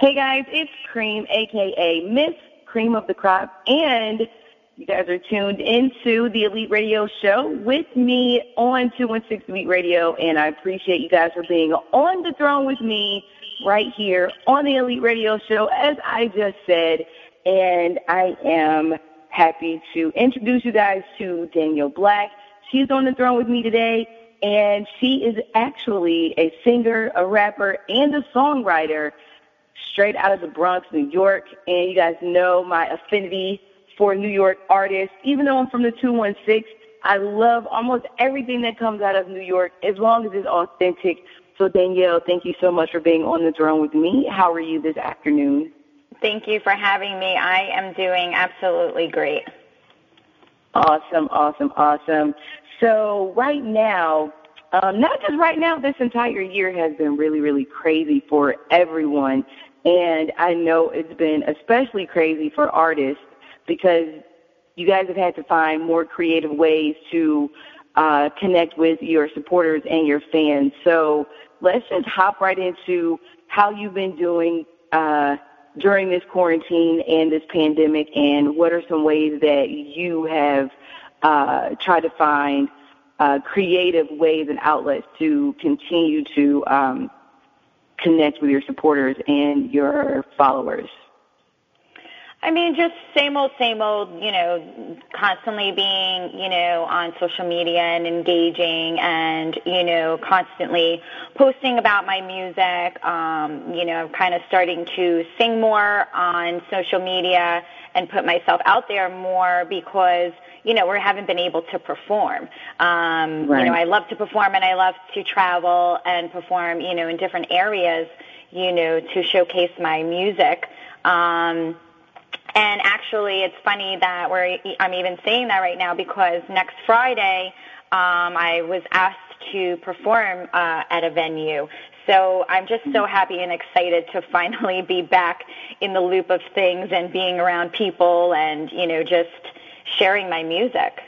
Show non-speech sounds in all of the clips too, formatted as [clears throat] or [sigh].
Hey guys, it's Cream, aka Miss Cream of the Crop, and you guys are tuned into the Elite Radio Show with me on 216 Elite Radio, and I appreciate you guys for being on the throne with me right here on the Elite Radio Show, as I just said, and I am happy to introduce you guys to Danielle Black. She's on the throne with me today, and she is actually a singer, a rapper, and a songwriter straight out of the Bronx, New York. And you guys know my affinity for New York artists. Even though I'm from the 216, I love almost everything that comes out of New York as long as it's authentic. So, Danielle, thank you so much for being on the drone with me. How are you this afternoon? Thank you for having me. I am doing absolutely great. Awesome, awesome, awesome. So, right now, um, not just right now, this entire year has been really, really crazy for everyone. And I know it's been especially crazy for artists because you guys have had to find more creative ways to uh, connect with your supporters and your fans. So let's just hop right into how you've been doing uh, during this quarantine and this pandemic, and what are some ways that you have uh, tried to find uh, creative ways and outlets to continue to um, connect with your supporters and your followers? I mean, just same old, same old, you know, constantly being, you know, on social media and engaging and, you know, constantly posting about my music. Um, you know, kind of starting to sing more on social media and put myself out there more because, you know, we haven't been able to perform. Um, right. You know, I love to perform and I love to travel and perform, you know, in different areas, you know, to showcase my music. Um, and actually, it's funny that we're, I'm even saying that right now because next Friday, um, I was asked to perform uh, at a venue. So I'm just so happy and excited to finally be back in the loop of things and being around people and, you know, just sharing my music.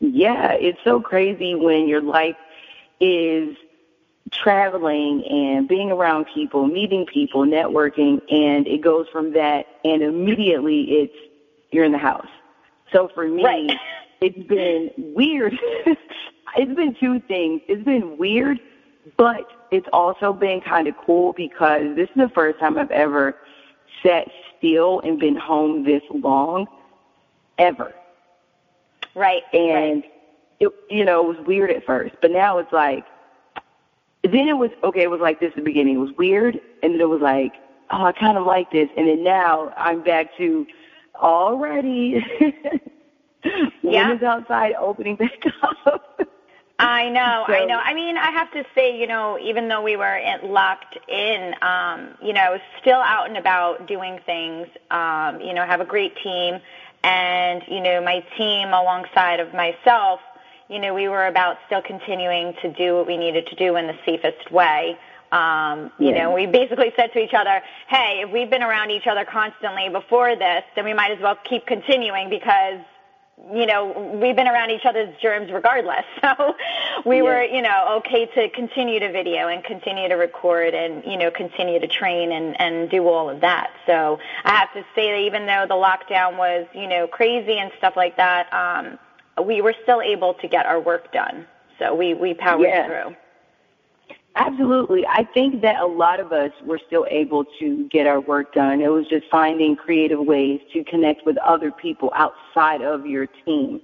Yeah, it's so crazy when your life is traveling and being around people, meeting people, networking, and it goes from that, and immediately it's you're in the house. So for me, right. [laughs] it's been weird. [laughs] it's been two things. It's been weird, but it's also been kind of cool because this is the first time I've ever sat still and been home this long, ever. Right. And right. it, you know, it was weird at first, but now it's like, then it was okay. It was like this at the beginning. It was weird, and then it was like, oh, I kind of like this, and then now I'm back to already. [laughs] yeah. Women's outside opening back [laughs] up. I know, so, I know. I mean, I have to say, you know, even though we were locked in, um, you know, I was still out and about doing things. Um, you know, have a great team and you know my team alongside of myself you know we were about still continuing to do what we needed to do in the safest way um, you yeah. know, we basically said to each other, hey, if we've been around each other constantly before this, then we might as well keep continuing because you know, we've been around each other's germs regardless. [laughs] So we yeah. were, you know, okay to continue to video and continue to record and, you know, continue to train and, and do all of that. So I have to say that even though the lockdown was, you know, crazy and stuff like that, um, we were still able to get our work done. So we, we powered yeah. through. Absolutely. I think that a lot of us were still able to get our work done. It was just finding creative ways to connect with other people outside of your team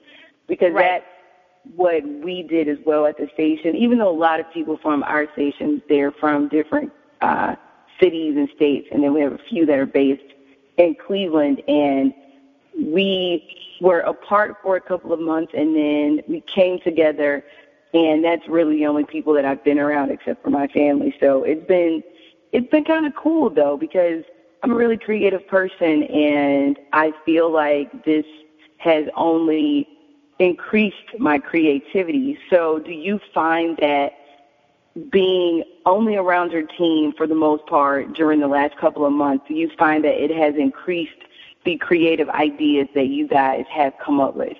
because right. that's what we did as well at the station. Even though a lot of people from our stations, they're from different uh, cities and states, and then we have a few that are based in Cleveland, and we were apart for a couple of months, and then we came together and that's really the only people that I've been around except for my family. So it's been it's been kind of cool though because I'm a really creative person and I feel like this has only increased my creativity. So do you find that being only around your team for the most part during the last couple of months, do you find that it has increased the creative ideas that you guys have come up with?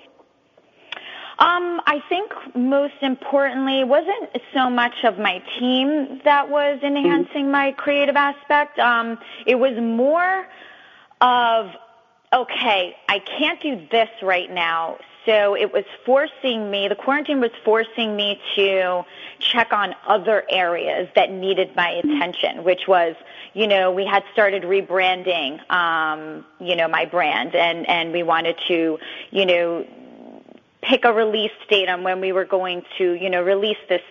Um, I think most importantly, it wasn't so much of my team that was enhancing mm-hmm. my creative aspect. Um, it was more of, okay, I can't do this right now. So it was forcing me, the quarantine was forcing me to check on other areas that needed my attention, which was, you know, we had started rebranding, um, you know, my brand and, and we wanted to, you know, pick a release date on when we were going to, you know, release this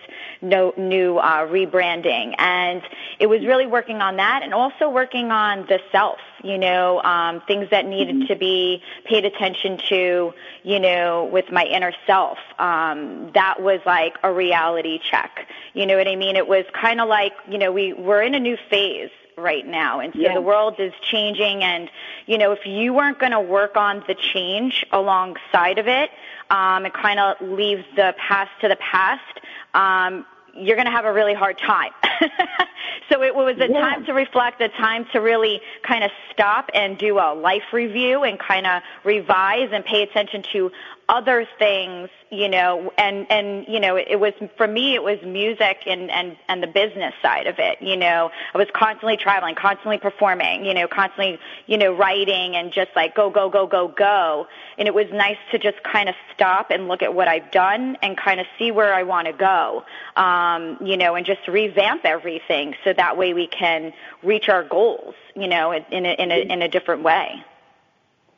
no, new uh, rebranding. And it was really working on that and also working on the self, you know, um, things that needed mm-hmm. to be paid attention to, you know, with my inner self. Um, that was like a reality check. You know what I mean? It was kind of like, you know, we were in a new phase right now. And so yeah. the world is changing and, you know, if you weren't going to work on the change alongside of it, um, and kind of leave the past to the past, um, you're going to have a really hard time. [laughs] so it was a yeah. time to reflect, a time to really kind of stop and do a life review and kind of revise and pay attention to other things, you know, and and you know, it was for me it was music and and and the business side of it, you know. I was constantly traveling, constantly performing, you know, constantly, you know, writing and just like go go go go go. And it was nice to just kind of stop and look at what I've done and kind of see where I want to go. Um, you know, and just revamp everything so that way we can reach our goals, you know, in a in a in a different way.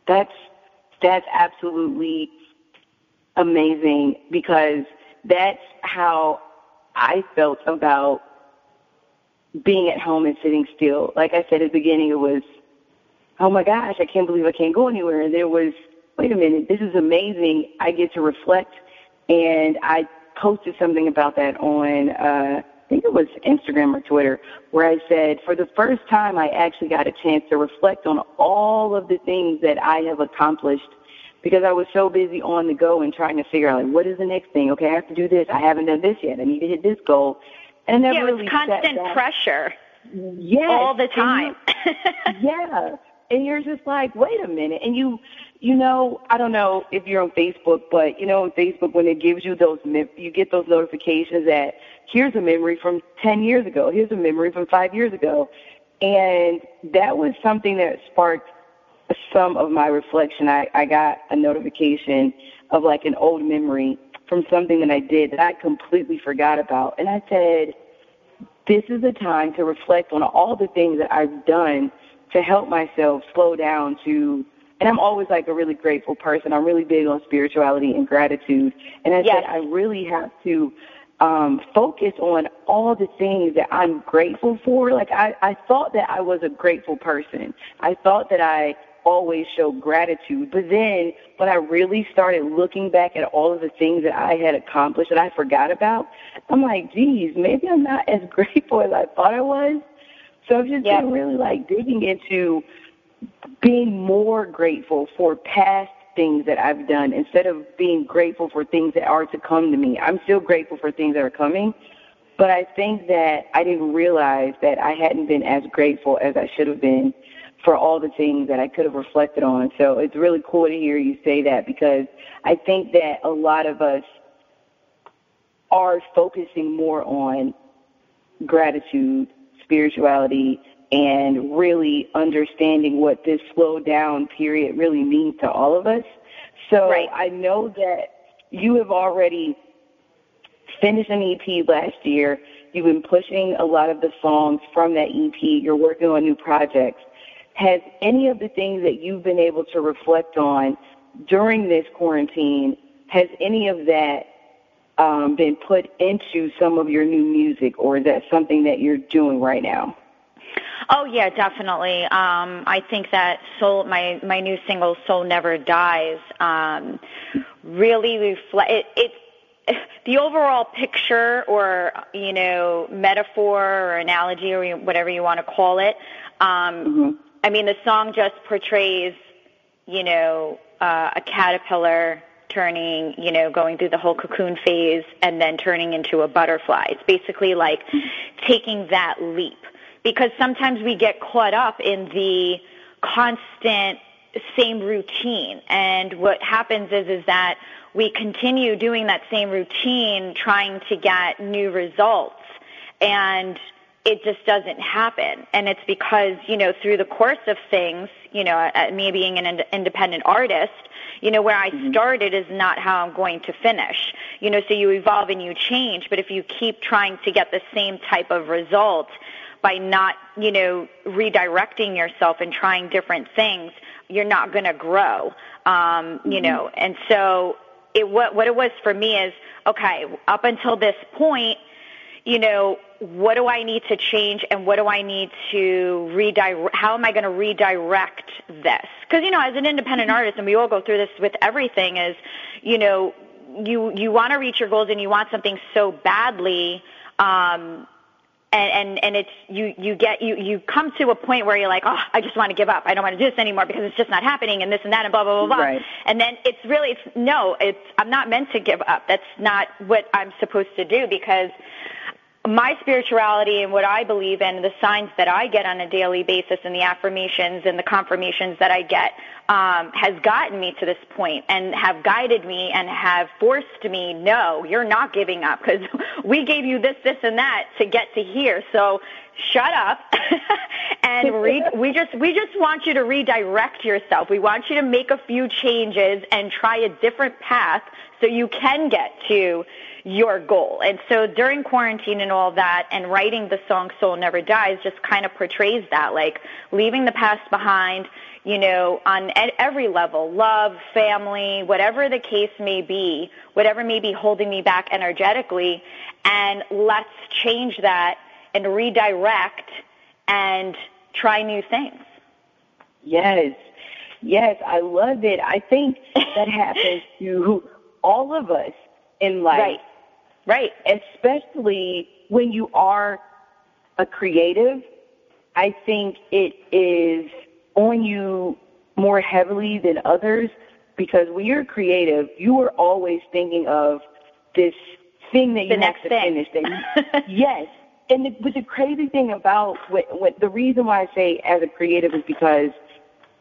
That's that's absolutely amazing because that's how I felt about being at home and sitting still. Like I said at the beginning, it was, oh my gosh, I can't believe I can't go anywhere. And there was, wait a minute, this is amazing. I get to reflect. And I posted something about that on, uh, I think it was Instagram or Twitter, where I said, for the first time, I actually got a chance to reflect on all of the things that I have accomplished because I was so busy on the go and trying to figure out like what is the next thing. Okay, I have to do this. I haven't done this yet. I need to hit this goal. And never yeah, really constant pressure. Yes, all the time. [laughs] Yeah, and you're just like, wait a minute, and you. You know, I don't know if you're on Facebook, but you know, on Facebook when it gives you those, you get those notifications that here's a memory from 10 years ago, here's a memory from five years ago, and that was something that sparked some of my reflection, I, I got a notification of like an old memory from something that I did that I completely forgot about. And I said, this is a time to reflect on all the things that I've done to help myself slow down to and I'm always like a really grateful person. I'm really big on spirituality and gratitude. And I yes. said I really have to um, focus on all the things that I'm grateful for. Like I, I thought that I was a grateful person. I thought that I always show gratitude. But then when I really started looking back at all of the things that I had accomplished that I forgot about, I'm like, geez, maybe I'm not as [laughs] grateful as I thought I was. So I've just been really like digging into being more grateful for past things that I've done instead of being grateful for things that are to come to me. I'm still grateful for things that are coming, but I think that I didn't realize that I hadn't been as grateful as I should have been for all the things that I could have reflected on. So it's really cool to hear you say that because I think that a lot of us are focusing more on gratitude, spirituality, and really understanding what this slow down period really means to all of us. So right. I know that you have already finished an EP last year. You've been pushing a lot of the songs from that EP. You're working on new projects. Has any of the things that you've been able to reflect on during this quarantine, has any of that um, been put into some of your new music, or is that something that you're doing right now? Oh yeah, definitely. Um, I think that soul, my my new single "Soul Never Dies," um, really reflect it, it. [laughs] The overall picture, or you know, metaphor or analogy, or whatever you want to call it, um, mm-hmm. I mean, the song just portrays, you know, uh, a caterpillar turning, you know, going through the whole cocoon phase and then turning into a butterfly. It's basically like taking that leap. Because sometimes we get caught up in the constant same routine. And what happens is is that we continue doing that same routine trying to get new results. And it just doesn't happen and it's because you know through the course of things you know uh, me being an ind- independent artist you know where i mm-hmm. started is not how i'm going to finish you know so you evolve and you change but if you keep trying to get the same type of result by not you know redirecting yourself and trying different things you're not going to grow um mm-hmm. you know and so it what what it was for me is okay up until this point you know what do I need to change and what do I need to redirect? How am I going to redirect this? Because, you know, as an independent mm-hmm. artist, and we all go through this with everything, is, you know, you, you want to reach your goals and you want something so badly, um, and, and, and it's, you, you get, you, you come to a point where you're like, oh, I just want to give up. I don't want to do this anymore because it's just not happening and this and that and blah, blah, blah, blah. Right. And then it's really, it's, no, it's, I'm not meant to give up. That's not what I'm supposed to do because, my spirituality and what I believe in, the signs that I get on a daily basis and the affirmations and the confirmations that I get um, has gotten me to this point and have guided me and have forced me, no, you're not giving up because [laughs] we gave you this, this, and that to get to here. So shut up [laughs] and [laughs] re- we just we just want you to redirect yourself. We want you to make a few changes and try a different path so you can get to your goal. And so during quarantine and all that, and writing the song Soul Never Dies just kind of portrays that, like leaving the past behind, you know, on every level, love, family, whatever the case may be, whatever may be holding me back energetically, and let's change that and redirect and try new things. Yes. Yes, I love it. I think that happens [laughs] to all of us in life. Right. Right. Especially when you are a creative, I think it is on you more heavily than others because when you're creative, you are always thinking of this thing that you the have to thing. finish. That you, [laughs] yes. And the, but the crazy thing about what, what the reason why I say as a creative is because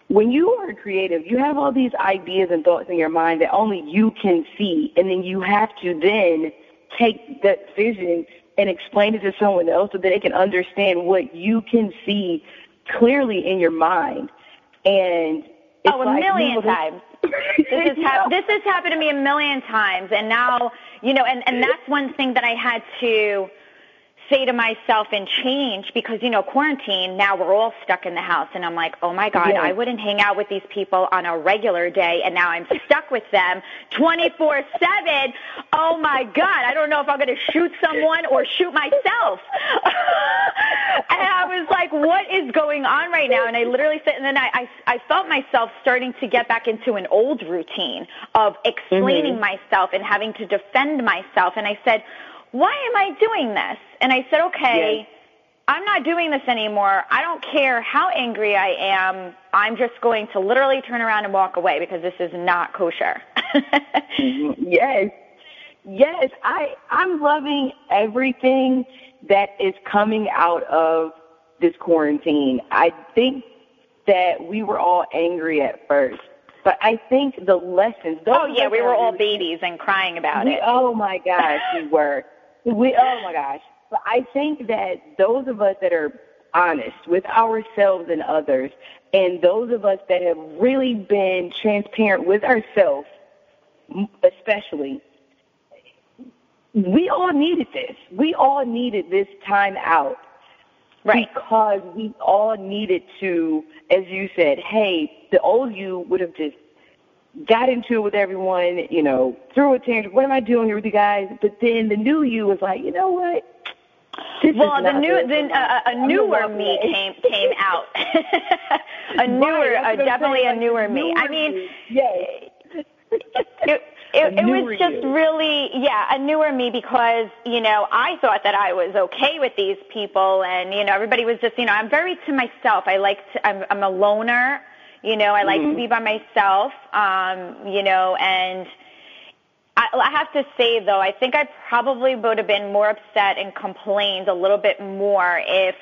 when you are a creative, you have all these ideas and thoughts in your mind that only you can see, and then you have to then take that vision and explain it to someone else so that they can understand what you can see clearly in your mind. And oh, a like, million times. this has hap- this has happened to me a million times, and now you know, and and that's one thing that I had to say to myself and change because you know quarantine now we're all stuck in the house. And I'm like oh my god. I wouldn't hang out with these people on a regular day. And now I'm stuck with them 24/7 oh my god I don't know if I'm going to shoot someone or shoot myself. [laughs] And I was like what is going on right now? And I literally said and then I I, I felt myself starting to get back into an old routine of explaining mm-hmm. myself and having to defend myself. And I said why am I doing this? And I said, okay, yes. I'm not doing this anymore. I don't care how angry I am. I'm just going to literally turn around and walk away because this is not kosher. Mm-hmm. [laughs] yes. Yes, I I'm loving everything that is coming out of this quarantine. I think that we were all angry at first, but I think the lessons. oh yeah, we were all babies and crying about we, it. Oh my gosh, we were. We, oh my gosh. But I think that those of us that are honest with ourselves and others, and those of us that have really been transparent with ourselves, especially, we all needed this. We all needed this time out. Right. Because we all needed to, as you said, hey, the old you would have just got into it with everyone, you know, threw a tantrum. What am I doing here with you guys? But then the new you was like, you know what? This well, the new, the, uh, a newer me came came out. [laughs] a newer, right, uh, definitely a newer me. I mean, yes. it, it, [laughs] it was just you. really, yeah, a newer me because, you know, I thought that I was okay with these people and, you know, everybody was just, you know, I'm very to myself. I like to, I'm, I'm a loner. You know, I like mm-hmm. to be by myself. Um, you know, and I, I have to say though, I think I probably would have been more upset and complained a little bit more if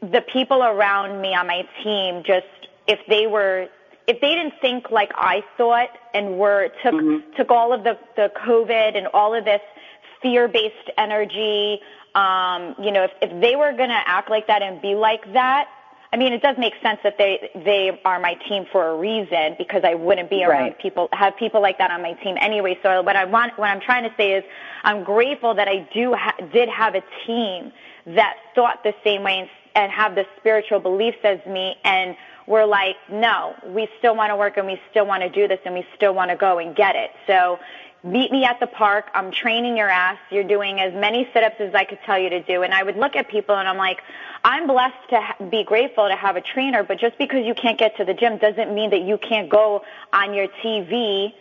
the people around me on my team just if they were if they didn't think like I thought and were took mm-hmm. took all of the the COVID and all of this fear-based energy, um, you know, if if they were going to act like that and be like that, I mean, it does make sense that they they are my team for a reason because I wouldn't be around right. people have people like that on my team anyway. So what I want what I'm trying to say is I'm grateful that I do ha- did have a team that thought the same way and, and have the spiritual beliefs as me and we're like, no, we still want to work and we still want to do this and we still want to go and get it. So meet me at the park. I'm training your ass. You're doing as many sit-ups as I could tell you to do. And I would look at people and I'm like, I'm blessed to ha- be grateful to have a trainer, but just because you can't get to the gym doesn't mean that you can't go on your TV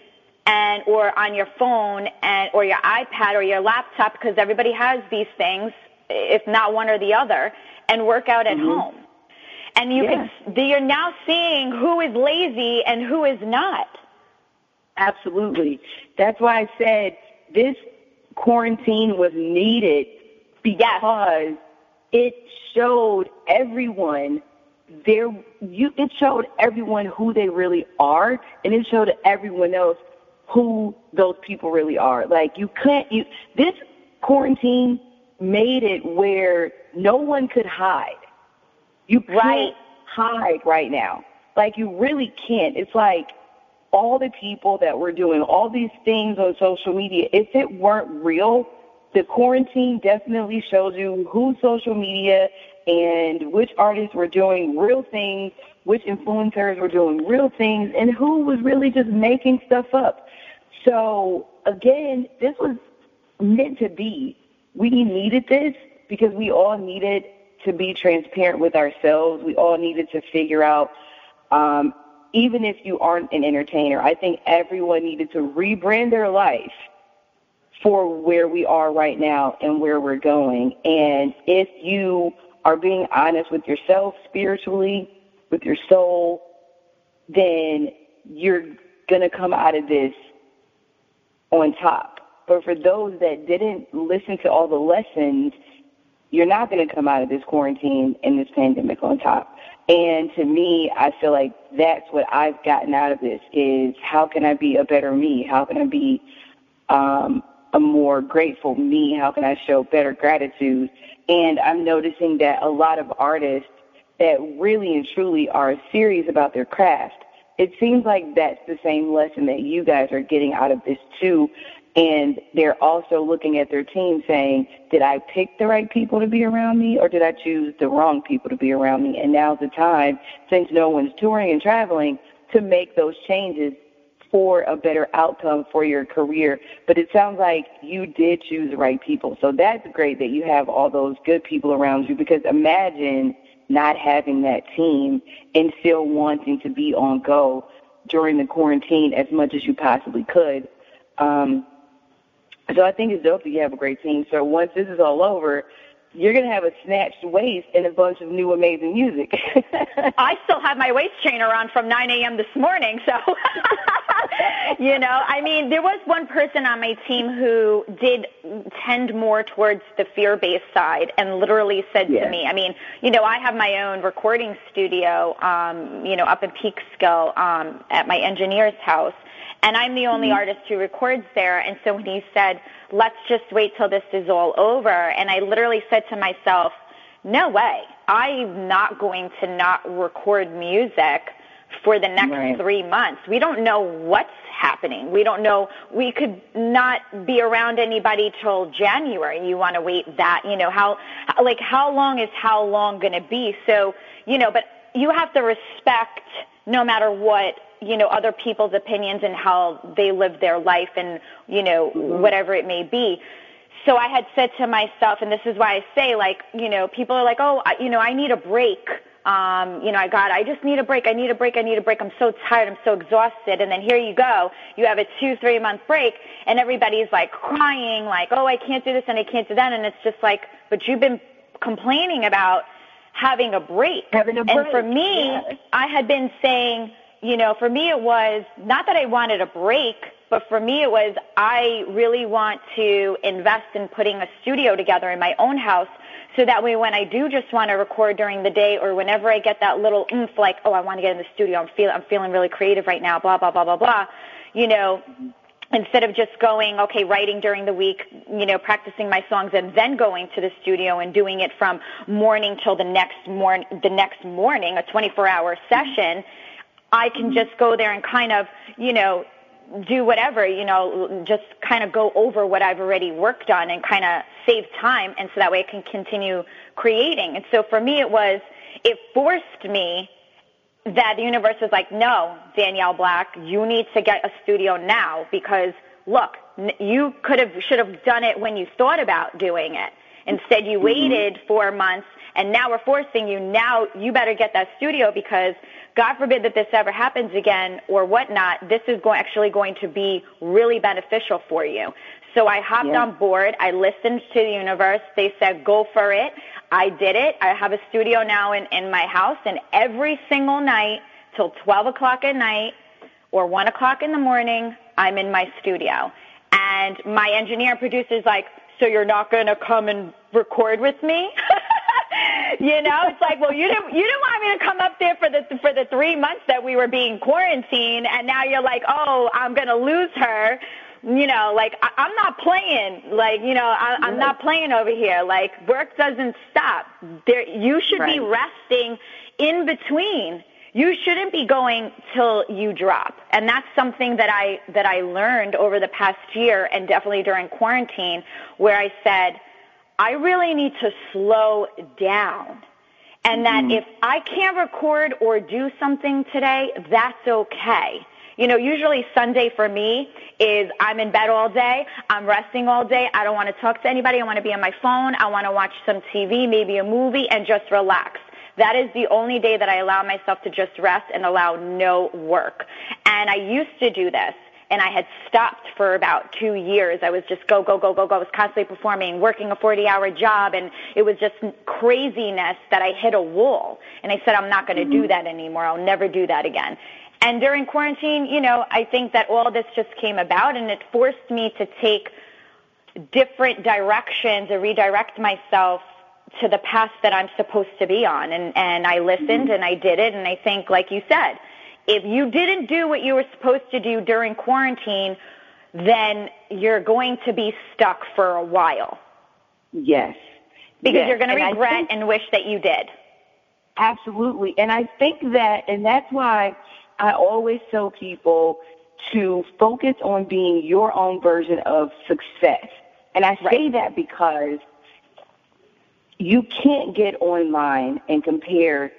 and or on your phone and or your iPad or your laptop because everybody has these things, if not one or the other, and work out at mm-hmm. home. And you yeah. can you're now seeing who is lazy and who is not. Absolutely. That's why I said this quarantine was needed because it showed everyone their you it showed everyone who they really are and it showed everyone else who those people really are. Like you can't you this quarantine made it where no one could hide. You can't right. hide right now. Like you really can't. It's like all the people that were doing all these things on social media, if it weren't real, the quarantine definitely shows you who social media and which artists were doing real things, which influencers were doing real things, and who was really just making stuff up. So again, this was meant to be. We needed this because we all needed to be transparent with ourselves. We all needed to figure out um, even if you aren't an entertainer, I think everyone needed to rebrand their life for where we are right now and where we're going. And if you are being honest with yourself spiritually, with your soul, then you're going to come out of this on top. But for those that didn't listen to all the lessons, you're not going to come out of this quarantine and this pandemic on top. And to me, I feel like that's what I've gotten out of this is how can I be a better me? How can I be um, a more grateful me? How can I show better gratitude? And I'm noticing that a lot of artists that really and truly are serious about their craft, it seems like that's the same lesson that you guys are getting out of this too. And they're also looking at their team saying, did I pick the right people to be around me or did I choose the wrong people to be around me? And now's the time, since no one's touring and traveling, to make those changes for a better outcome for your career. But it sounds like you did choose the right people. So that's great that you have all those good people around you because imagine not having that team and still wanting to be on go during the quarantine as much as you possibly could. Um, so I think it's dope that you have a great team. So once this is all over, you're going to have a snatched waist and a bunch of new amazing music. [laughs] I still have my waist trainer on from 9 a.m. this morning. So, [laughs] you know, I mean, there was one person on my team who did tend more towards the fear based side and literally said yeah. to me, I mean, you know, I have my own recording studio, um, you know, up in Peekskill um, at my engineer's house and I'm the only mm-hmm. artist who records there. And so when he said, let's just wait till this is all over, and I literally said to myself, no way. I'm not going to not record music for the next right. three months. We don't know what's happening. We don't know. We could not be around anybody till January. You want to wait that, you know, how, like, how long is how long going to be? So, you know, but you have to respect no matter what you know other people's opinions and how they live their life and you know mm-hmm. whatever it may be. So i had said to myself and this is why i say like you know people are like oh I, you know i need a break. Um you know i got i just need a break. I need a break. I need a break. I'm so tired. I'm so exhausted. And then here you go. You have a two three month break and everybody's like crying like oh i can't do this and i can't do that. And it's just like but you've been complaining about having a break having a break and for me yes. i had been saying you know, for me it was not that I wanted a break, but for me it was I really want to invest in putting a studio together in my own house So that way when I do just want to record during the day or whenever I get that little oomph like, oh, I want to get in the studio, I'm feel I'm feeling really creative right now, blah, blah, blah, blah, blah, you know, instead of just going, okay, writing during the week, you know, practicing my songs and then going to the studio and doing it from morning till the next morning, the next morning, a 24 hour mm-hmm. session, I can mm-hmm. just go there and kind of, you know, do whatever, you know, just kind of go over what I've already worked on and kind of save time and so that way I can continue creating. And so for me it was, it forced me that the universe was like, no, Danielle Black, you need to get a studio now because look, you could have, should have done it when you thought about doing it. Instead, you mm-hmm. waited four months and now we're forcing you. Now you better get that studio because God forbid that this ever happens again or whatnot. This is going, actually going to be really beneficial for you. So I hopped yeah. on board. I listened to the universe. They said, go for it. I did it. I have a studio now in, in my house and every single night till 12 o'clock at night or 1 o'clock in the morning, I'm in my studio. And my engineer and producer is like, so you're not going to come and record with me? [laughs] you know, it's like, well, you didn't you didn't want me to come up there for the for the three months that we were being quarantined, and now you're like, oh, I'm gonna lose her. You know, like I, I'm not playing. Like you know, I, I'm not playing over here. Like work doesn't stop. There, you should right. be resting in between. You shouldn't be going till you drop. And that's something that I that I learned over the past year and definitely during quarantine where I said I really need to slow down. And that mm-hmm. if I can't record or do something today, that's okay. You know, usually Sunday for me is I'm in bed all day, I'm resting all day, I don't want to talk to anybody, I want to be on my phone, I want to watch some TV, maybe a movie, and just relax. That is the only day that I allow myself to just rest and allow no work. And I used to do this and I had stopped for about two years. I was just go, go, go, go, go. I was constantly performing, working a 40 hour job, and it was just craziness that I hit a wall. And I said, I'm not going to mm-hmm. do that anymore. I'll never do that again. And during quarantine, you know, I think that all this just came about and it forced me to take different directions or redirect myself to the path that I'm supposed to be on. And, and I listened mm-hmm. and I did it. And I think, like you said, if you didn't do what you were supposed to do during quarantine, then you're going to be stuck for a while. Yes. Because yes. you're going to regret think, and wish that you did. Absolutely. And I think that, and that's why I always tell people to focus on being your own version of success. And I say that because you can't get online and compare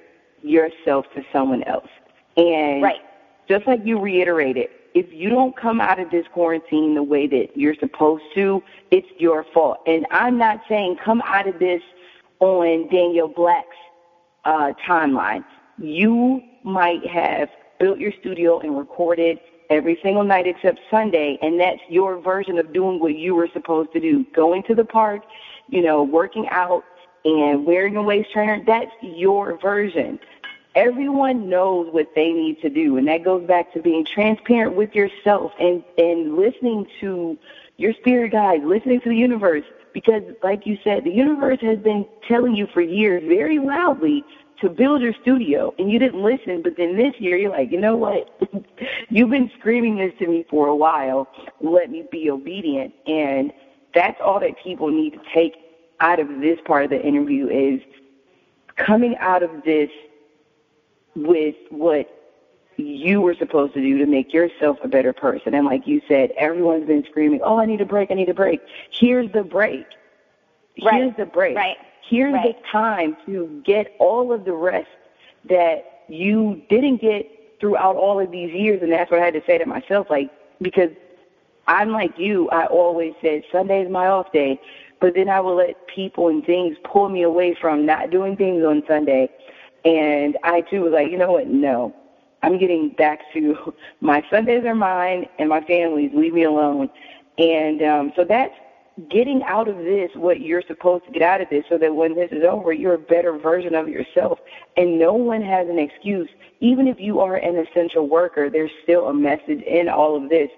yourself to someone else. And right. just like you reiterated, if you don't come out of this quarantine the way that you're supposed to, it's your fault. And I'm not saying come out of this on Danielle Black's uh, timeline. You might have built your studio and recorded every single night except Sunday, and that's your version of doing what you were supposed to do. Going to the park, you know, working out and wearing a waist trainer, that's your version everyone knows what they need to do and that goes back to being transparent with yourself and and listening to your spirit guides listening to the universe because like you said the universe has been telling you for years very loudly to build your studio and you didn't listen but then this year you're like you know what [laughs] you've been screaming this to me for a while let me be obedient and that's all that people need to take out of this part of the interview is coming out of this with what you were supposed to do to make yourself a better person. And like you said, everyone's been screaming, "Oh, I need a break! I need a break." Here's the break. Right. Here's the break. Right. Here's right. the time to get all of the rest that you didn't get throughout all of these years. And that's what I had to say to myself, like because I'm like you. I always said Sunday is my off day, but then I will let people and things pull me away from not doing things on Sunday and I too was like, you know what? No, I'm getting back to [laughs] my Sundays are mine and my family's. Leave me alone. And um, so that's getting out of this what you're supposed to get out of this so that when this is over, you're a better version of yourself. And no one has an excuse. Even if you are an essential worker, there's still a message in all of this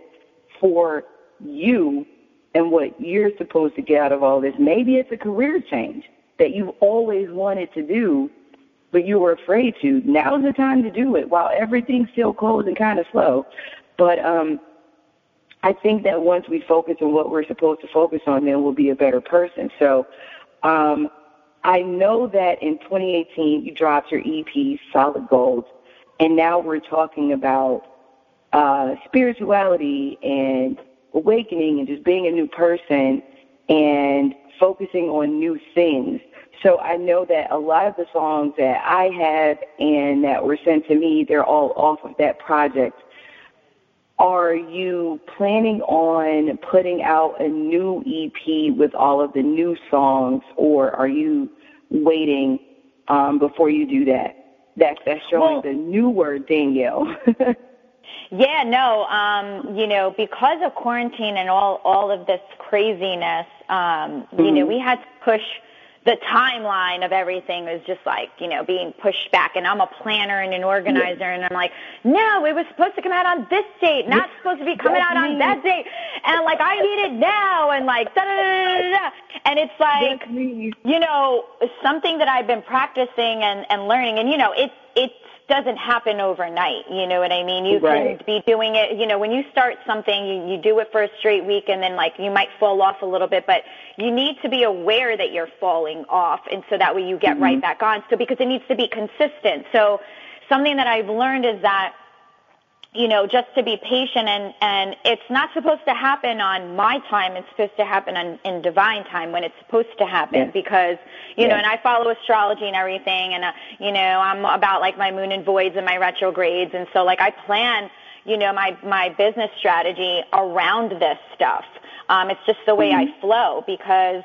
for you and what you're supposed to get out of all this. Maybe it's a career change. that you've always wanted to do, but you were afraid to. Now's the time to do it while everything's still cold and kind of slow. But um, I think that once we focus on what we're supposed to focus on, then we'll be a better person. So um, I know that in 2018 you dropped your EP, Solid Gold, and now we're talking about uh, spirituality and awakening and just being a new person and focusing on new things. So I know that a lot of the songs that I have and that were sent to me, they're all off of that project. Are you planning on putting out a new EP with all of the new songs, or are you waiting um, before you do that? That's that's showing well, the newer Danielle. [laughs] yeah, no, um, you know, because of quarantine and all all of this craziness, um, mm-hmm. you know, mm-hmm. we had to push the timeline of everything was just like, you know, being pushed back. And I'm a planner and an organizer, and I'm like, no, it was supposed to come out on this date, not supposed to be coming out on that date. And like, I need it now, and like, da da da da da. And it's like, you know, something that I've been practicing and and learning, and you know, it it doesn't happen overnight. You know what I mean? You right. can be doing it, you know, when you start something, you, you do it for a straight week and then like you might fall off a little bit, but you need to be aware that you're falling off and so that way you get mm-hmm. right back on. So because it needs to be consistent. So something that I've learned is that you know, just to be patient and, and it's not supposed to happen on my time. It's supposed to happen on, in divine time when it's supposed to happen yeah. because, you yeah. know, and I follow astrology and everything and, uh, you know, I'm about like my moon and voids and my retrogrades. And so like I plan, you know, my, my business strategy around this stuff. Um, it's just the way mm-hmm. I flow because,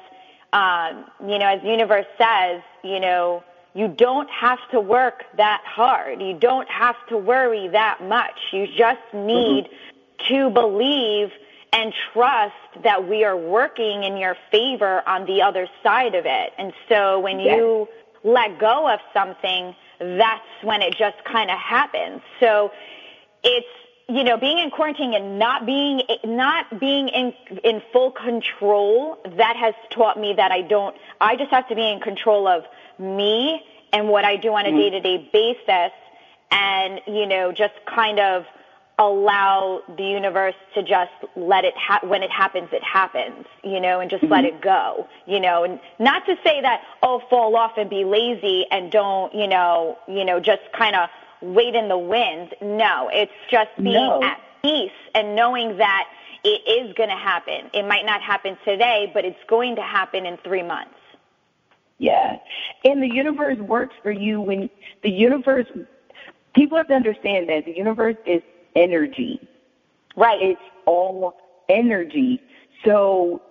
um, you know, as the universe says, you know, you don't have to work that hard. You don't have to worry that much. You just need mm-hmm. to believe and trust that we are working in your favor on the other side of it. And so when yes. you let go of something, that's when it just kind of happens. So it's you know, being in quarantine and not being not being in in full control, that has taught me that I don't. I just have to be in control of me and what I do on a day to day basis and, you know, just kind of allow the universe to just let it ha- when it happens it happens you know and just mm-hmm. let it go you know and not to say that oh fall off and be lazy and don't you know you know just kind of wait in the wind no it's just being no. at peace and knowing that it is going to happen it might not happen today but it's going to happen in 3 months yeah. And the universe works for you when the universe, people have to understand that the universe is energy. Right. It's all energy. So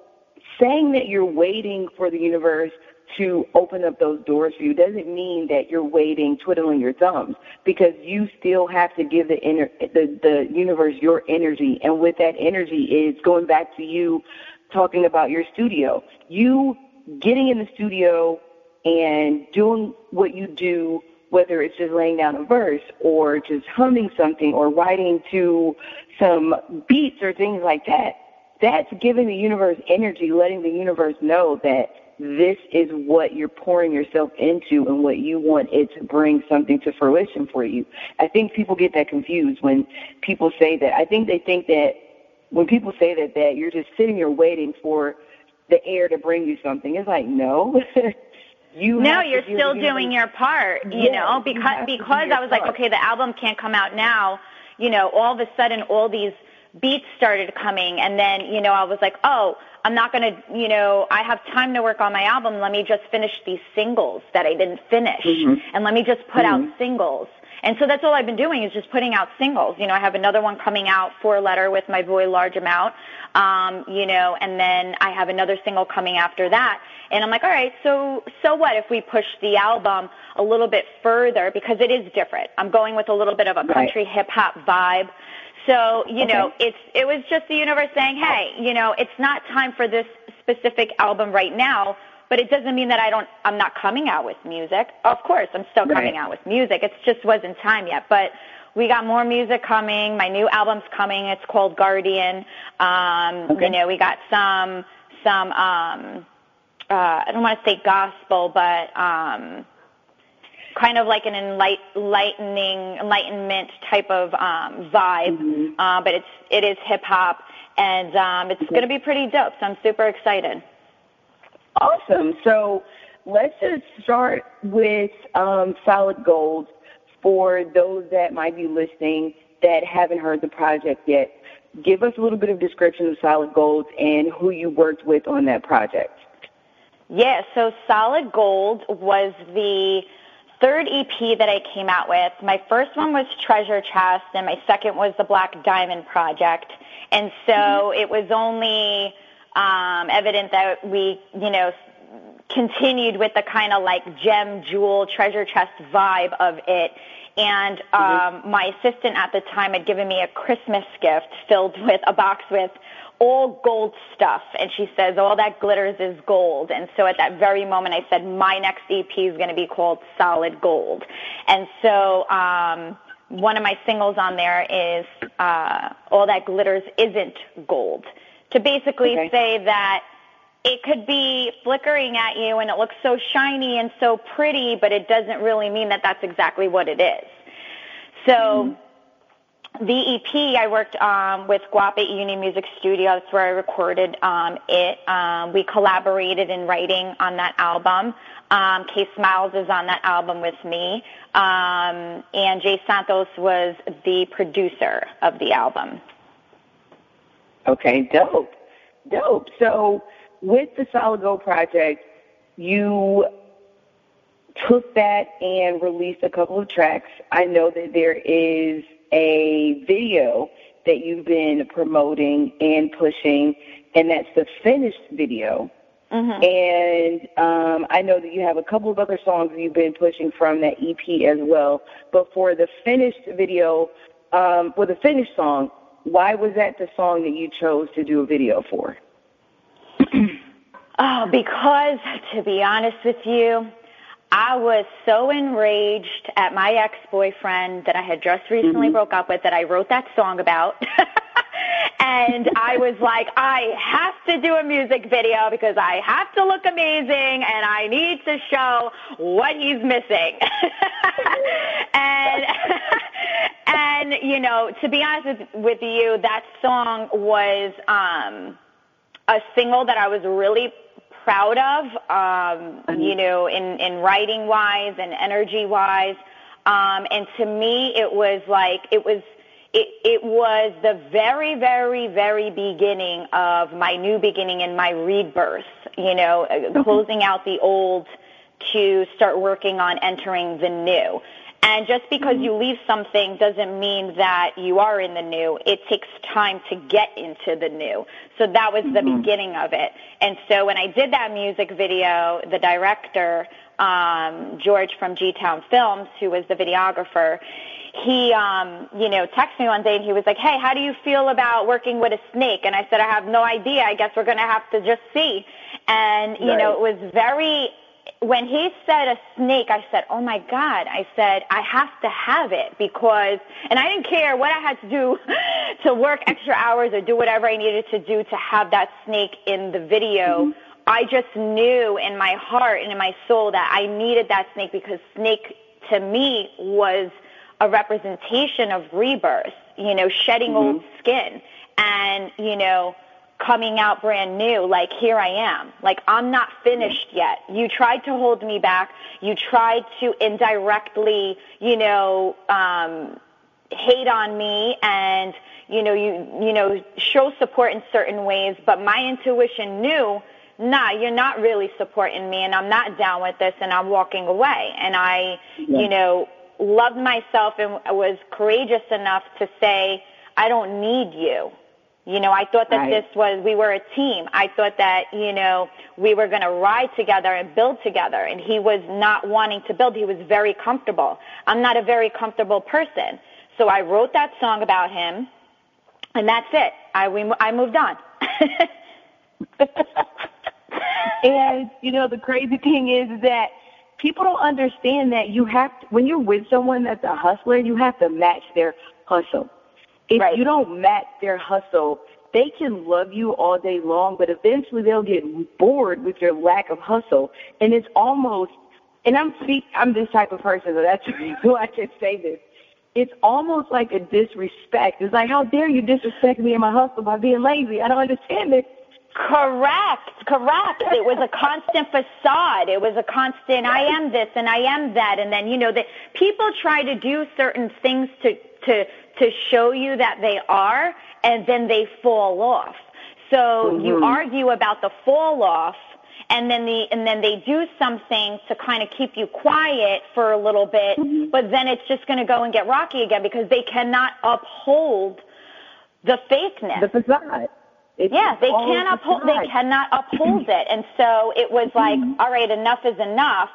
saying that you're waiting for the universe to open up those doors for you doesn't mean that you're waiting, twiddling your thumbs, because you still have to give the inner, the, the universe your energy. And with that energy is going back to you talking about your studio. You getting in the studio and doing what you do, whether it's just laying down a verse or just humming something or writing to some beats or things like that, that's giving the universe energy, letting the universe know that this is what you're pouring yourself into and what you want it to bring something to fruition for you. I think people get that confused when people say that. I think they think that when people say that that you're just sitting here waiting for the air to bring you something. It's like, no. [laughs] you No, you're still doing your part, you know, because you because I was part. like, okay, the album can't come out now, you know, all of a sudden all these beats started coming and then, you know, I was like, oh, I'm not going to, you know, I have time to work on my album. Let me just finish these singles that I didn't finish mm-hmm. and let me just put mm-hmm. out singles. And so that's all I've been doing is just putting out singles. You know, I have another one coming out, Four Letter with my boy Large Amount. Um, you know, and then I have another single coming after that. And I'm like, all right, so so what if we push the album a little bit further because it is different. I'm going with a little bit of a country right. hip hop vibe. So, you okay. know, it's it was just the universe saying, "Hey, you know, it's not time for this specific album right now." But it doesn't mean that I don't I'm not coming out with music. Of course, I'm still coming right. out with music. It just wasn't time yet, but we got more music coming. My new album's coming. It's called Guardian. Um, okay. you know, we got some some um uh, I don't want to say gospel, but um, kind of like an enlightening, enlightenment type of um, vibe. Mm-hmm. Uh, but it's it is hip hop, and um, it's going to be pretty dope. So I'm super excited. Awesome. So let's just start with um, Solid Gold for those that might be listening that haven't heard the project yet. Give us a little bit of description of Solid Gold and who you worked with on that project. Yeah, so Solid Gold was the third EP that I came out with. My first one was Treasure Chest, and my second was the Black Diamond Project. And so mm-hmm. it was only um, evident that we, you know, continued with the kind of like gem, jewel, treasure chest vibe of it. And mm-hmm. um, mm-hmm. my assistant at the time had given me a Christmas gift filled with a box with all gold stuff. And she says, all that glitters is gold. And so at that very moment, I said, my next EP is going to be called Solid Gold. And so, um, one of my singles on there is, uh, all that glitters isn't gold. To basically okay. say that it could be flickering at you and it looks so shiny and so pretty, but it doesn't really mean that that's exactly what it is. So, mm-hmm the EP I worked um, with Guap Uni Music Studio. That's where I recorded um, it. Um, we collaborated in writing on that album. Um, Kay Smiles is on that album with me, um, and Jay Santos was the producer of the album. Okay, dope, dope. So with the Solid Gold project, you took that and released a couple of tracks. I know that there is a video that you've been promoting and pushing, and that's the finished video. Mm-hmm. And um, I know that you have a couple of other songs that you've been pushing from that EP as well. But for the finished video, um, for the finished song, why was that the song that you chose to do a video for? [clears throat] oh, because to be honest with you, I was so enraged at my ex-boyfriend that I had just recently mm-hmm. broke up with that I wrote that song about. [laughs] and I was like, I have to do a music video because I have to look amazing and I need to show what he's missing. [laughs] and and you know, to be honest with, with you, that song was um a single that I was really proud of, um, you know, in, in writing wise and energy wise. Um, and to me, it was like, it was, it, it was the very, very, very beginning of my new beginning and my rebirth, you know, mm-hmm. closing out the old to start working on entering the new. And just because mm-hmm. you leave something doesn't mean that you are in the new. It takes time to get into the new. So that was the mm-hmm. beginning of it. And so when I did that music video, the director, um, George from G Town Films, who was the videographer, he, um, you know, texted me one day and he was like, "Hey, how do you feel about working with a snake?" And I said, "I have no idea. I guess we're going to have to just see." And you right. know, it was very when he said a snake, I said, "Oh my God!" I said, "I have to have it because," and I didn't care what I had to do [laughs] to work extra hours or do whatever I needed to do to have that snake in the video. Mm-hmm. I just knew in my heart and in my soul that I needed that snake because snake to me was a representation of rebirth. You know, shedding mm-hmm. old skin, and you know coming out brand new, like here I am. Like I'm not finished yet. You tried to hold me back. You tried to indirectly, you know, um, hate on me and, you know, you, you know, show support in certain ways, but my intuition knew, nah, you're not really supporting me and I'm not down with this and I'm walking away. And I, yeah. you know, loved myself and was courageous enough to say, I don't need you. You know, I thought that right. this was, we were a team. I thought that, you know, we were going to ride together and build together. And he was not wanting to build. He was very comfortable. I'm not a very comfortable person. So I wrote that song about him, and that's it. I, we, I moved on. [laughs] and, you know, the crazy thing is that people don't understand that you have to, when you're with someone that's a hustler, you have to match their hustle if right. you don't match their hustle, they can love you all day long, but eventually they'll get bored with your lack of hustle. And it's almost, and I'm speak, I'm this type of person, so that's [laughs] why I can say this. It's almost like a disrespect. It's like, how dare you disrespect me and my hustle by being lazy? I don't understand it. Correct, correct. It was a constant facade. It was a constant, I am this and I am that. And then, you know, that people try to do certain things to, to, to show you that they are, and then they fall off. So mm-hmm. you argue about the fall off, and then the and then they do something to kind of keep you quiet for a little bit, mm-hmm. but then it's just going to go and get rocky again because they cannot uphold the fakeness. The facade. It's yeah, they can't uphold. They cannot uphold it, and so it was like, mm-hmm. all right, enough is enough.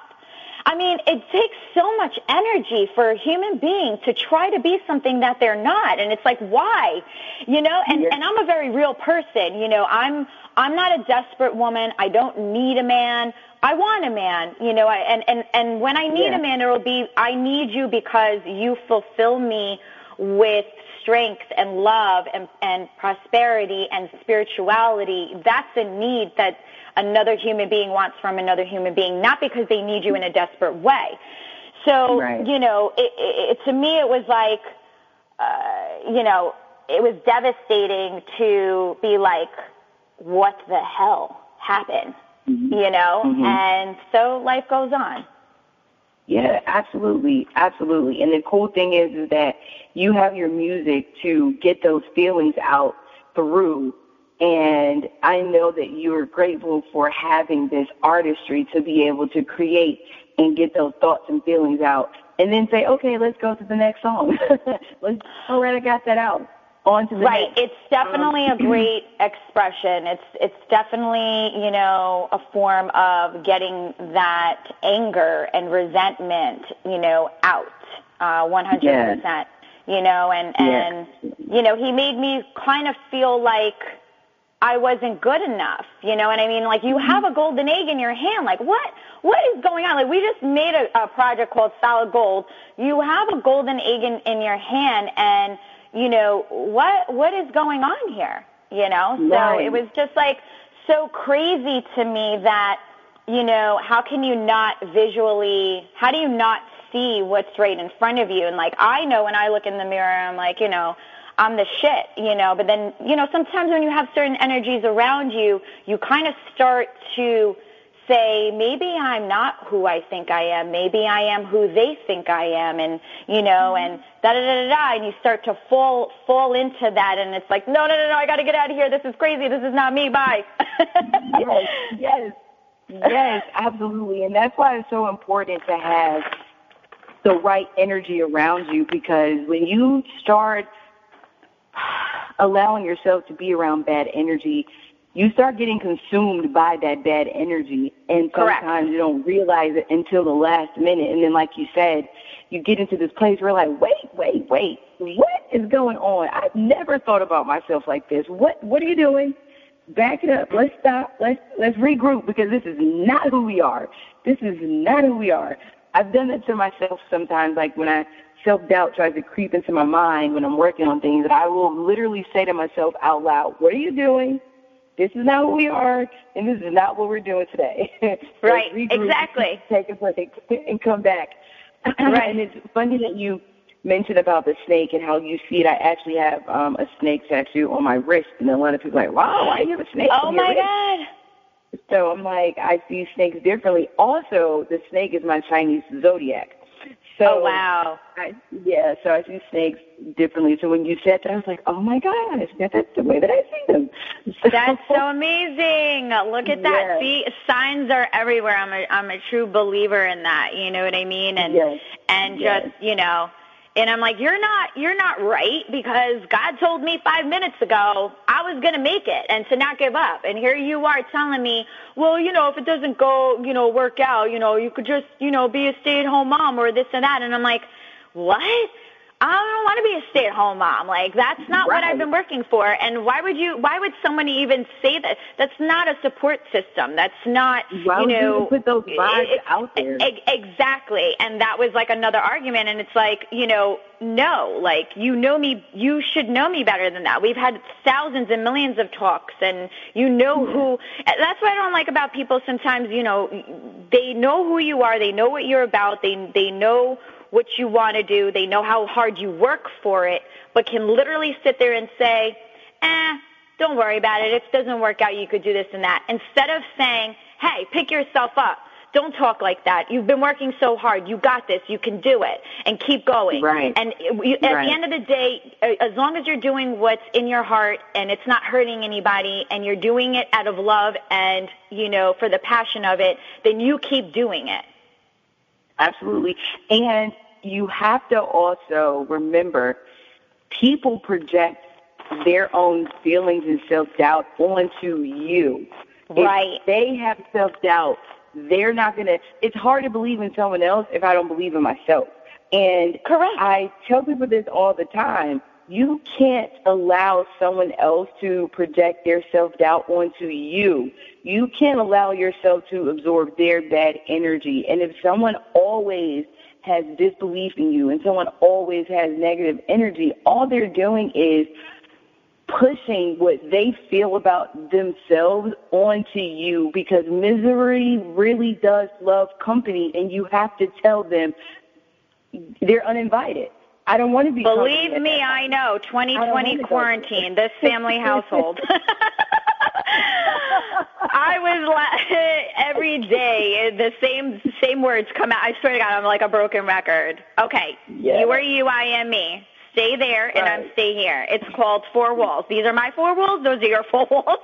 I mean, it takes so much energy for a human being to try to be something that they're not, and it's like, why? You know, and and I'm a very real person. You know, I'm I'm not a desperate woman. I don't need a man. I want a man, you know, I, and and and when I need yeah. a man, it'll be I need you because you fulfill me with strength and love and, and prosperity and spirituality, that's a need that another human being wants from another human being, not because they need you in a desperate way. So, right. you know, it, it, to me, it was like, uh, you know, it was devastating to be like, what the hell happened? Mm-hmm. You know? Mm-hmm. And so life goes on. Yeah, absolutely, absolutely. And the cool thing is, is that you have your music to get those feelings out through. And I know that you're grateful for having this artistry to be able to create and get those thoughts and feelings out. And then say, okay, let's go to the next song. [laughs] let's, all right, I got that out on to the right. Next. It's definitely a [clears throat] great expression. It's it's definitely you know a form of getting that anger and resentment you know out. Uh, one hundred percent. You know, and and yes. you know he made me kind of feel like. I wasn't good enough, you know, and I mean, like you have a golden egg in your hand. Like what? What is going on? Like we just made a, a project called Solid Gold. You have a golden egg in, in your hand, and you know, what what is going on here? You know? Right. So it was just like so crazy to me that, you know, how can you not visually how do you not see what's right in front of you? And like I know when I look in the mirror I'm like, you know, I'm the shit, you know, but then, you know, sometimes when you have certain energies around you, you kind of start to say maybe I'm not who I think I am. Maybe I am who they think I am, and you know, and da da da da da. And you start to fall fall into that, and it's like, no, no, no, no, I got to get out of here. This is crazy. This is not me. Bye. [laughs] yes, yes, yes, absolutely. And that's why it's so important to have the right energy around you because when you start allowing yourself to be around bad energy, you start getting consumed by that bad energy. And sometimes Correct. you don't realize it until the last minute. And then like you said you get into this place where like wait wait wait what is going on? I've never thought about myself like this. What what are you doing? Back it up. Let's stop. Let's let's regroup because this is not who we are. This is not who we are. I've done that to myself sometimes like when i self doubt tries to creep into my mind when i'm working on things i will literally say to myself out loud what are you doing this is not who we are, and this is not what we're doing today. [laughs] right, exactly. [laughs] Take a break [laughs] and come back. [clears throat] Right. and it's funny that you mentioned about the snake and how you see it. I actually have um, a snake tattoo on my wrist, and a lot of people are like, wow, why do you have a snake oh on your wrist? Oh, my God. So I'm like, I see snakes differently. Also, the snake is my Chinese zodiac. So oh wow! I, yeah, so I see snakes differently. So when you said that, I was like, oh my gosh, that's the way that I see them. So, [laughs] that's so amazing. Look at that. Yes. See, signs are everywhere. I'm a I'm a true believer in that. You know what I mean? And yes. and yes. just you know and I'm like, you're not, you're not right because God told me five minutes ago I was going to make it and to not give up. And here you are telling me, well, you know, if it doesn't go, you know, work out, you know, you could just, you know, be a stay at home mom or this and that. And I'm like, what? I don't want to be a stay-at-home mom. Like that's not right. what I've been working for. And why would you? Why would someone even say that? That's not a support system. That's not. Why you know, you put those vibes it, out there? Exactly. And that was like another argument. And it's like, you know, no, like you know me. You should know me better than that. We've had thousands and millions of talks, and you know who. That's what I don't like about people. Sometimes, you know, they know who you are. They know what you're about. They they know what you want to do. They know how hard you work for it, but can literally sit there and say, eh, don't worry about it. If it doesn't work out, you could do this and that. Instead of saying, hey, pick yourself up. Don't talk like that. You've been working so hard. You got this. You can do it. And keep going. Right. And you, at right. the end of the day, as long as you're doing what's in your heart and it's not hurting anybody and you're doing it out of love and, you know, for the passion of it, then you keep doing it. Absolutely. And you have to also remember people project their own feelings and self doubt onto you. Right. If they have self doubt, they're not gonna it's hard to believe in someone else if I don't believe in myself. And correct. I tell people this all the time. You can't allow someone else to project their self doubt onto you. You can't allow yourself to absorb their bad energy. And if someone always has disbelief in you and someone always has negative energy, all they're doing is pushing what they feel about themselves onto you because misery really does love company and you have to tell them they're uninvited. I don't want to be. Believe me, I know. 2020 quarantine, this family household. [laughs] I was la- [laughs] every day the same same words come out. I swear to God, I'm like a broken record. Okay, yeah. you are you, I am me. Stay there, right. and I'm stay here. It's called four walls. These are my four walls. Those are your four [laughs] walls.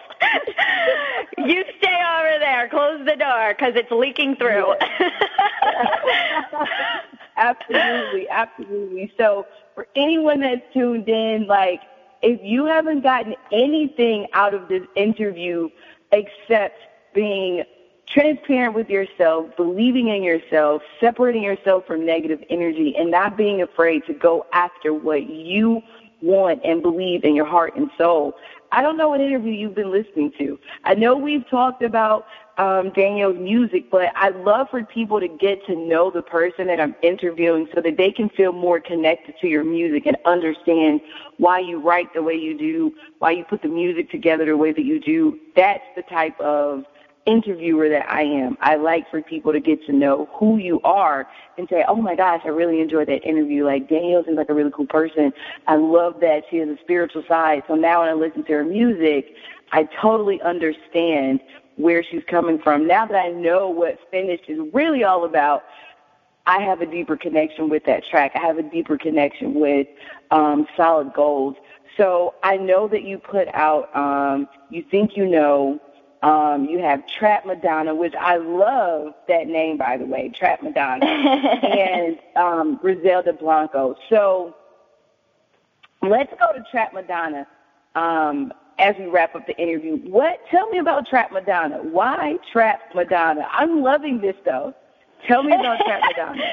you stay over there. Close the door because it's leaking through. [laughs] absolutely, absolutely. So for anyone that's tuned in, like if you haven't gotten anything out of this interview except being transparent with yourself, believing in yourself, separating yourself from negative energy, and not being afraid to go after what you want and believe in your heart and soul. I don't know what interview you've been listening to. I know we've talked about um, Danielle's music, but I'd love for people to get to know the person that I'm interviewing so that they can feel more connected to your music and understand why you write the way you do, why you put the music together the way that you do. That's the type of interviewer that I am. I like for people to get to know who you are and say, oh my gosh, I really enjoyed that interview. Like Danielle seems like a really cool person. I love that she has a spiritual side. So now when I listen to her music, I totally understand where she's coming from. Now that I know what Finished is really all about, I have a deeper connection with that track. I have a deeper connection with um, Solid Gold. So I know that you put out um, You Think You Know. Um, you have Trap Madonna, which I love that name, by the way, Trap Madonna, [laughs] and um, Griselda Blanco. So let's go to Trap Madonna. Um, as we wrap up the interview. What? Tell me about Trap Madonna. Why Trap Madonna? I'm loving this though. Tell me about Trap Madonna.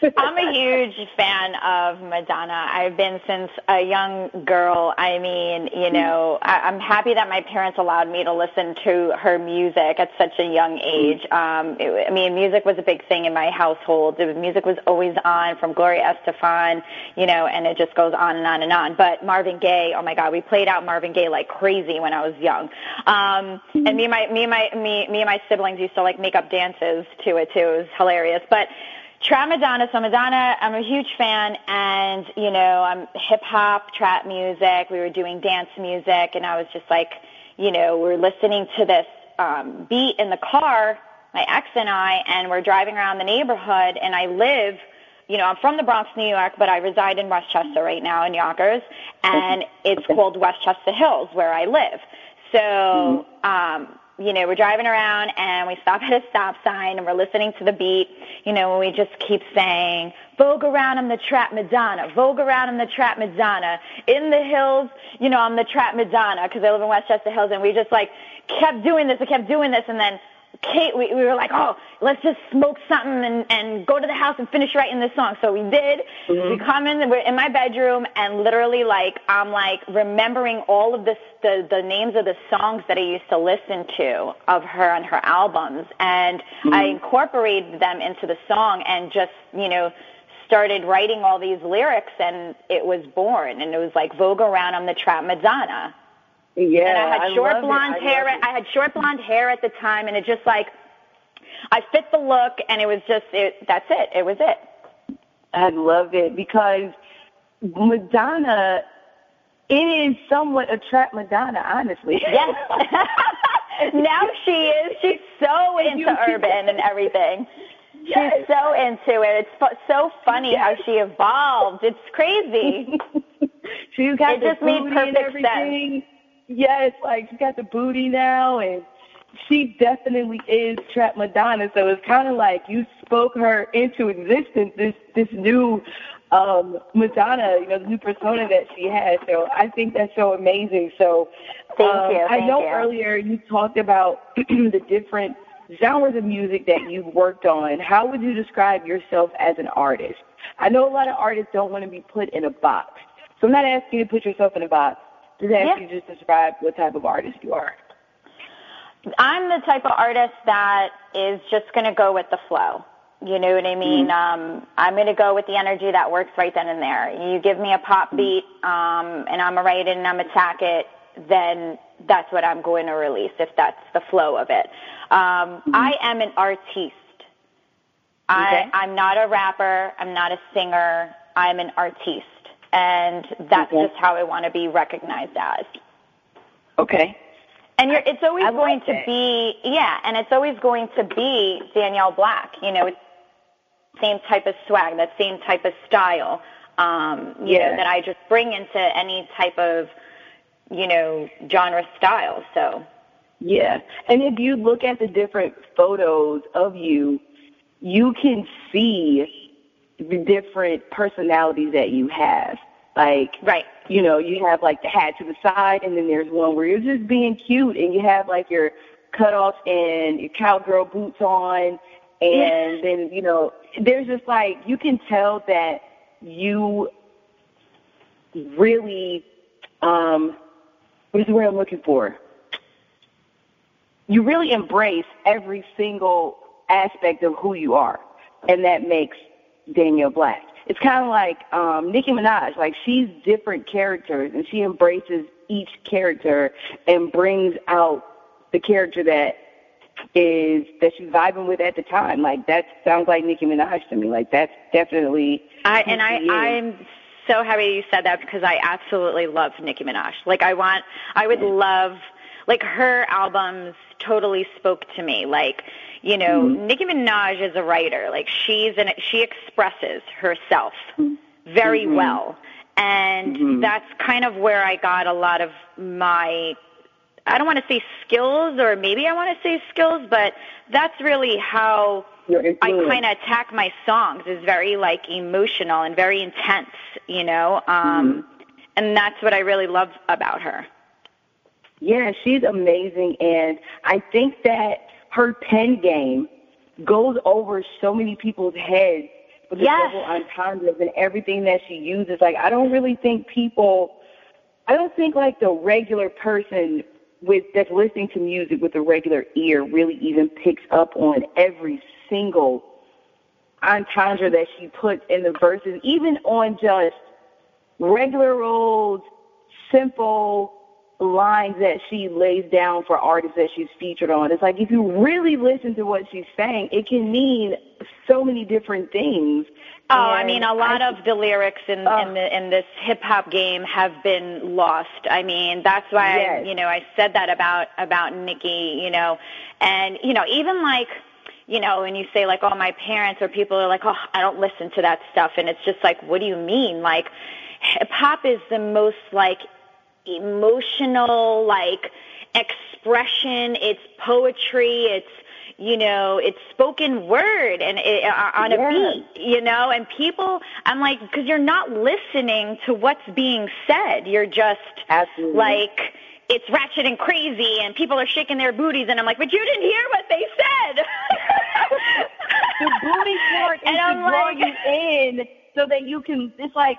[laughs] I'm a huge fan of Madonna. I've been since a young girl. I mean, you know, I, I'm happy that my parents allowed me to listen to her music at such a young age. Um, it, I mean, music was a big thing in my household. The music was always on from Gloria Estefan, you know, and it just goes on and on and on. But Marvin Gaye, oh my God, we played out Marvin Gaye like crazy when I was young. Um, and me and my me and my me me and my siblings used to like make up dances to it too. It was hilarious. But Trap Madonna. So Madonna, I'm a huge fan, and you know, I'm hip hop, trap music. We were doing dance music, and I was just like, you know, we're listening to this um, beat in the car, my ex and I, and we're driving around the neighborhood, and I live. You know, I'm from the Bronx, New York, but I reside in Westchester right now in Yonkers, and it's called Westchester Hills where I live. So, mm-hmm. um, you know, we're driving around and we stop [laughs] at a stop sign and we're listening to the beat, you know, and we just keep saying, Vogue around, I'm the trap Madonna. Vogue around, I'm the trap Madonna. In the hills, you know, I'm the trap Madonna because I live in Westchester Hills and we just like kept doing this and kept doing this and then Kate, we, we were like, oh, let's just smoke something and, and go to the house and finish writing this song. So we did. Mm-hmm. We come in, we're in my bedroom, and literally, like, I'm like remembering all of this, the the names of the songs that I used to listen to of her on her albums, and mm-hmm. I incorporated them into the song, and just you know started writing all these lyrics, and it was born, and it was like Vogue around, I'm the trap Madonna. Yeah, and I had I short blonde I hair. I had short blonde hair at the time, and it just like I fit the look, and it was just it. That's it. It was it. I love it because Madonna, it is somewhat a trap Madonna, honestly. [laughs] Yes. [laughs] now she is. She's so into urban and everything. Yes. She's so into it. It's so funny yes. how she evolved. It's crazy. [laughs] She's got it the just made perfect everything. Yes, like she got the booty now, and she definitely is Trap Madonna. So it's kind of like you spoke her into existence. This this new um Madonna, you know, the new persona that she has. So I think that's so amazing. So thank um, you. Thank I know you. earlier you talked about [clears throat] the different genres of music that you've worked on. How would you describe yourself as an artist? I know a lot of artists don't want to be put in a box. So I'm not asking you to put yourself in a box. Just ask yeah. you just describe what type of artist you are. I'm the type of artist that is just going to go with the flow. You know what I mean? Mm-hmm. Um, I'm going to go with the energy that works right then and there. You give me a pop beat, um, and I'm going to write it and I'm going to attack it, then that's what I'm going to release if that's the flow of it. Um, mm-hmm. I am an artiste. Okay. I, I'm not a rapper. I'm not a singer. I'm an artiste. And that's okay. just how I want to be recognized as. Okay. And you're, it's always I going like to it. be, yeah, and it's always going to be Danielle Black. You know, it's same type of swag, that same type of style, um, you Yeah. know, that I just bring into any type of, you know, genre style. So, Yeah. And if you look at the different photos of you, you can see the different personalities that you have. Like, right. you know, you have like the hat to the side, and then there's one where you're just being cute, and you have like your cutoffs and your cowgirl boots on, and then you know, there's just like you can tell that you really, um, what is the word I'm looking for? You really embrace every single aspect of who you are, and that makes Danielle Black. It's kind of like um, Nicki Minaj. Like she's different characters, and she embraces each character and brings out the character that is that she's vibing with at the time. Like that sounds like Nicki Minaj to me. Like that's definitely. I and I is. I'm so happy you said that because I absolutely love Nicki Minaj. Like I want I would love like her albums totally spoke to me. Like, you know, Mhm. Nicki Minaj is a writer. Like she's an she expresses herself very Mhm. well. And Mhm. that's kind of where I got a lot of my I don't want to say skills or maybe I want to say skills, but that's really how I kind of attack my songs is very like emotional and very intense, you know. Um and that's what I really love about her. Yeah, she's amazing, and I think that her pen game goes over so many people's heads with the Yes. double entendres and everything that she uses. Like, I don't really think people, I don't think like the regular person with that's listening to music with a regular ear really even picks up on every single entendre that she puts in the verses, even on just regular old simple lines that she lays down for artists that she's featured on. It's like if you really listen to what she's saying, it can mean so many different things. Oh, I mean, a lot I- of the lyrics in Oh. in, the, in this hip hop game have been lost. I mean, that's why I, Yes. you know I said that about about Nicki. You know, and you know even like you know when you say like, oh, my parents or people are like, oh, I don't listen to that stuff, and it's just like, what do you mean? Like, hip hop is the most like emotional like expression. It's poetry. It's you know, it's spoken word and it, uh, on a Yeah. beat, you know, and people, I'm like, because you're not listening to what's being said. You're just Absolutely. like it's ratchet and crazy and people are shaking their booties and I'm like, but you didn't hear what they said. the booty part [laughs] is and I'm draw like, you in so that you can. It's like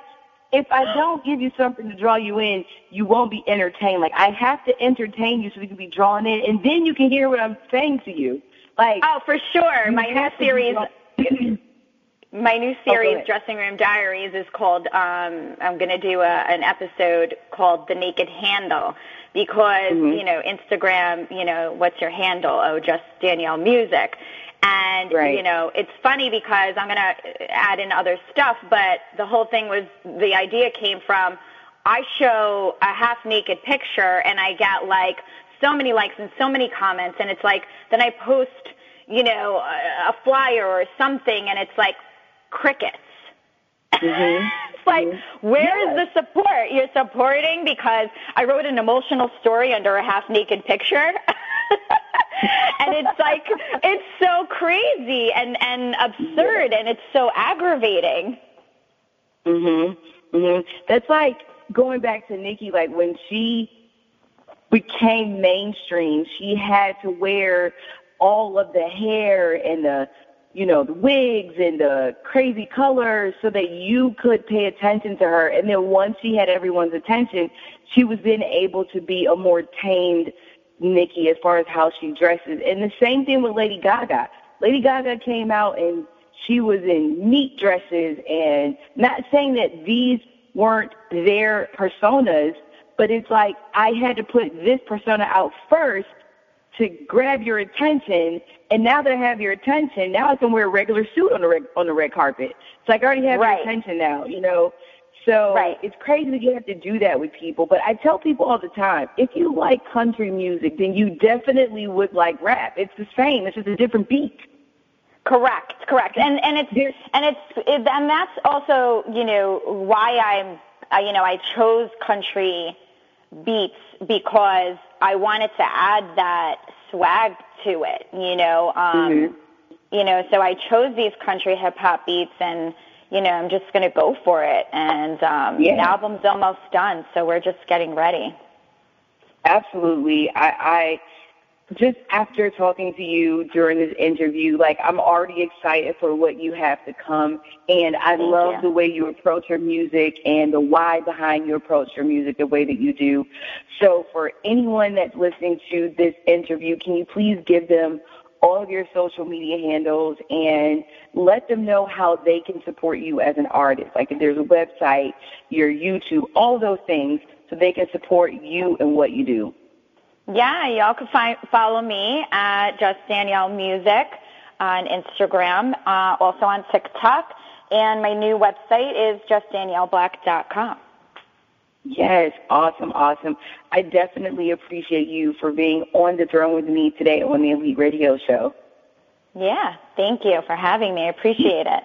if I don't give you something to draw you in, you won't be entertained. Like I have to entertain you so you can be drawn in, and then you can hear what I'm saying to you. Like oh, for sure, my new series. [clears throat] my new oh, series, oh, Dressing Room Diaries, is called. Um, I'm going to do a, an episode called The Naked Handle because mm-hmm. you know Instagram. You know, what's your handle? Oh, just Danielle Music. And right. you know, it's funny because I'm going to add in other stuff, but the whole thing was the idea came from I show a half naked picture and I get like so many likes and so many comments and it's like then I post, you know, a, a flyer or something and it's like crickets. Mm-hmm. [laughs] it's like, mm-hmm. where yes. is the support? You're supporting because I wrote an emotional story under a half naked picture. [laughs] [laughs] and it's like it's so crazy and and absurd and it's so aggravating. Mhm. Mhm. That's like going back to Nicki like when she became mainstream, she had to wear all of the hair and the you know, the wigs and the crazy colors so that you could pay attention to her. And then once she had everyone's attention, she was then able to be a more tamed Nicki as far as how she dresses. And the same thing with Lady Gaga. Lady Gaga came out and she was in neat dresses and not saying that these weren't their personas, but it's like I had to put this persona out first to grab your attention. And now that I have your attention, now I can wear a regular suit on the red, on the red carpet. It's like I already have right. your attention now, you know. So right. it's crazy that you have to do that with people. But I tell people all the time, if you like country music, then you definitely would like rap. It's the same. It's just a different beat. Correct, correct, and and it's and it's it, and that's also you know why I'm I, you know I chose country beats because I wanted to add that swag to it. You know, um, mm-hmm. you know, so I chose these country hip hop beats and you know, I'm just going to go for it. And um, yeah. the album's almost done, so we're just getting ready. Absolutely. I, I just after talking to you during this interview, like I'm already excited for what you have to come. And I Thank love you. the way you approach your music and the why behind you approach your music the way that you do. So for anyone that's listening to this interview, can you please give them all of your social media handles and let them know how they can support you as an artist. Like if there's a website, your YouTube, all those things so they can support you and what you do. Yeah, y'all can find, follow me at Just Danielle Music on Instagram, uh, also on TikTok, and my new website is justdanielleblack.com. Yes, awesome, awesome. I definitely appreciate you for being on the throne with me today on the Elite Radio Show. Yeah, thank you for having me. I appreciate it.